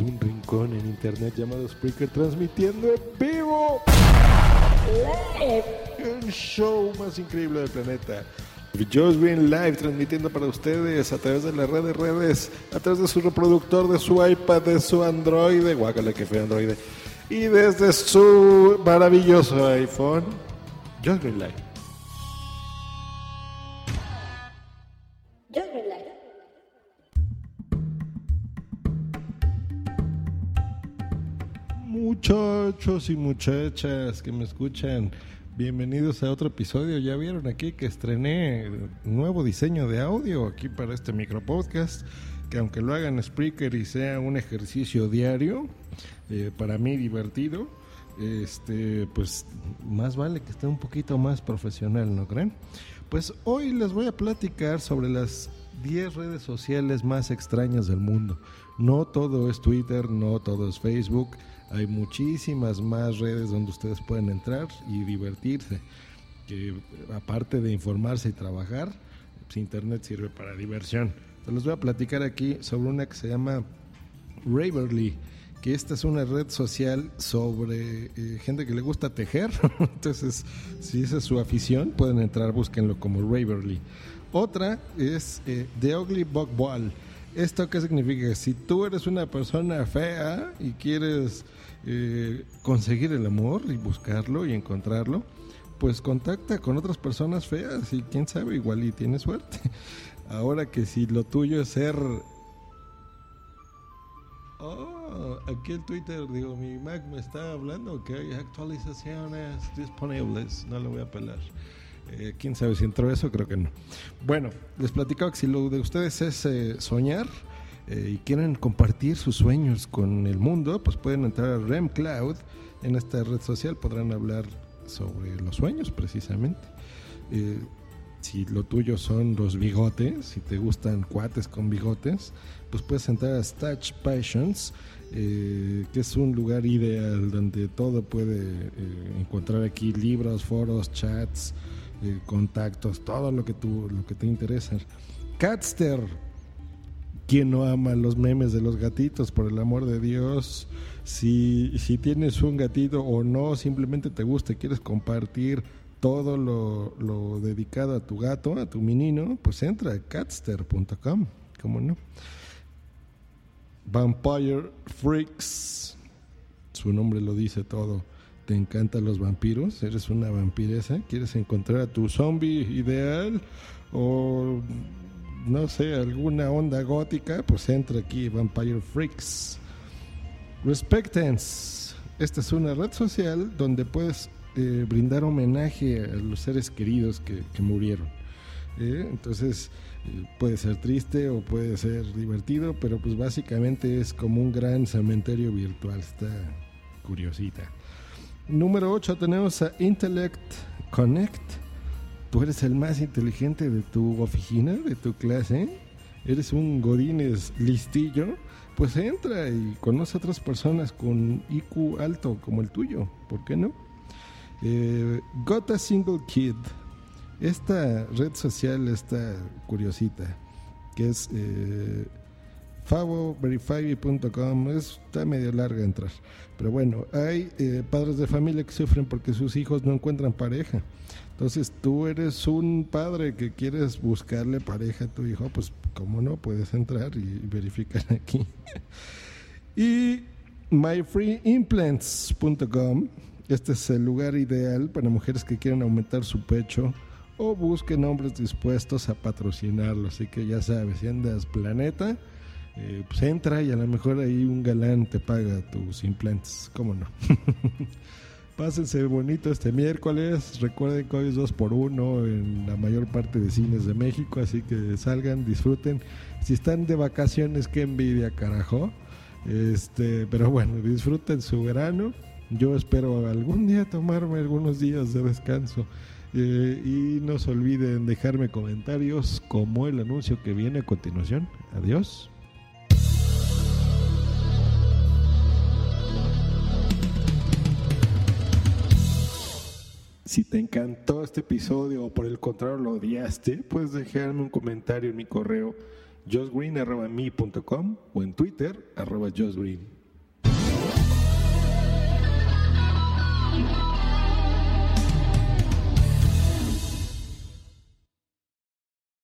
desde un rincón en internet llamado Spreaker, transmitiendo en vivo el show más increíble del planeta. Joe's Green Live transmitiendo para ustedes a través de las redes redes, a través de su reproductor, de su iPad, de su Android, guácala que fue Android, y desde su maravilloso iPhone, Joe's Green Live. Muchachos y muchachas que me escuchan, bienvenidos a otro episodio. Ya vieron aquí que estrené nuevo diseño de audio aquí para este micropodcast, que aunque lo hagan Spreaker y sea un ejercicio diario, eh, para mí divertido, este, pues más vale que esté un poquito más profesional, ¿no creen? Pues hoy les voy a platicar sobre las 10 redes sociales más extrañas del mundo. No todo es Twitter, no todo es Facebook hay muchísimas más redes donde ustedes pueden entrar y divertirse. Que aparte de informarse y trabajar, pues Internet sirve para diversión. Entonces les voy a platicar aquí sobre una que se llama Raverly, que esta es una red social sobre eh, gente que le gusta tejer. Entonces, si esa es su afición, pueden entrar, búsquenlo como Raverly. Otra es eh, The Ugly Bug Wall. ¿Esto qué significa? Si tú eres una persona fea y quieres eh, conseguir el amor y buscarlo y encontrarlo, pues contacta con otras personas feas y quién sabe, igual y tiene suerte. Ahora que si lo tuyo es ser... Oh, aquí el Twitter, digo, mi Mac me está hablando que hay actualizaciones disponibles, no lo voy a pelar. Eh, quién sabe si entró eso, creo que no. Bueno, les platicaba que si lo de ustedes es eh, soñar, eh, y quieren compartir sus sueños con el mundo, pues pueden entrar a REM Cloud. En esta red social podrán hablar sobre los sueños precisamente. Eh, si lo tuyo son los bigotes, si te gustan cuates con bigotes, pues puedes entrar a Stach Passions, eh, que es un lugar ideal donde todo puede encontrar aquí libros, foros, chats, contactos, todo lo que, tú, lo que te interesa. Catster, ¿Quién no ama los memes de los gatitos? Por el amor de Dios, si, si tienes un gatito o no, simplemente te gusta y quieres compartir todo lo, lo, dedicado a tu gato, a tu menino, pues entra a catster.com, ¿cómo no? Vampire Freaks, su nombre lo dice todo. ¿Te encantan los vampiros? ¿Eres una vampiresa? ¿Quieres encontrar a tu zombie ideal? ¿O no sé, alguna onda gótica, pues entra aquí Vampire Freaks. Respectance. Esta es una red social donde puedes eh, brindar homenaje a los seres queridos que, murieron. ¿eh? entonces eh, puede ser triste o puede ser divertido, pero pues básicamente es como un gran cementerio virtual. Está curiosita. Número 8 tenemos a Intellect Connect. Tú eres el más inteligente de tu oficina, de tu clase, eres un godines listillo, pues entra y conoce a otras personas con IQ alto como el tuyo, ¿por qué no? Eh, Got a Single Kid, esta red social está curiosita, que es eh, favoverify.com, está medio larga entrar, pero bueno, hay eh, padres de familia que sufren porque sus hijos no encuentran pareja. Entonces tú eres un padre que quieres buscarle pareja a tu hijo, pues cómo no, puedes entrar y verificar aquí. y myfreeimplants.com, este es el lugar ideal para mujeres que quieren aumentar su pecho o busquen hombres dispuestos a patrocinarlo. Así que ya sabes, si andas planeta, eh, pues entra y a lo mejor ahí un galán te paga tus implantes, ¿cómo no? Pásense bonito este miércoles. Recuerden que hoy es 2 por 1 en la mayor parte de cines de México. Así que salgan, disfruten. Si están de vacaciones, qué envidia, carajo. Este, pero bueno, disfruten su verano. Yo espero algún día tomarme algunos días de descanso. Eh, y no se olviden dejarme comentarios como el anuncio que viene a continuación. Adiós. Si te encantó este episodio o por el contrario lo odiaste, puedes dejarme un comentario en mi correo josgreen.me.com o en Twitter arroba josgreen.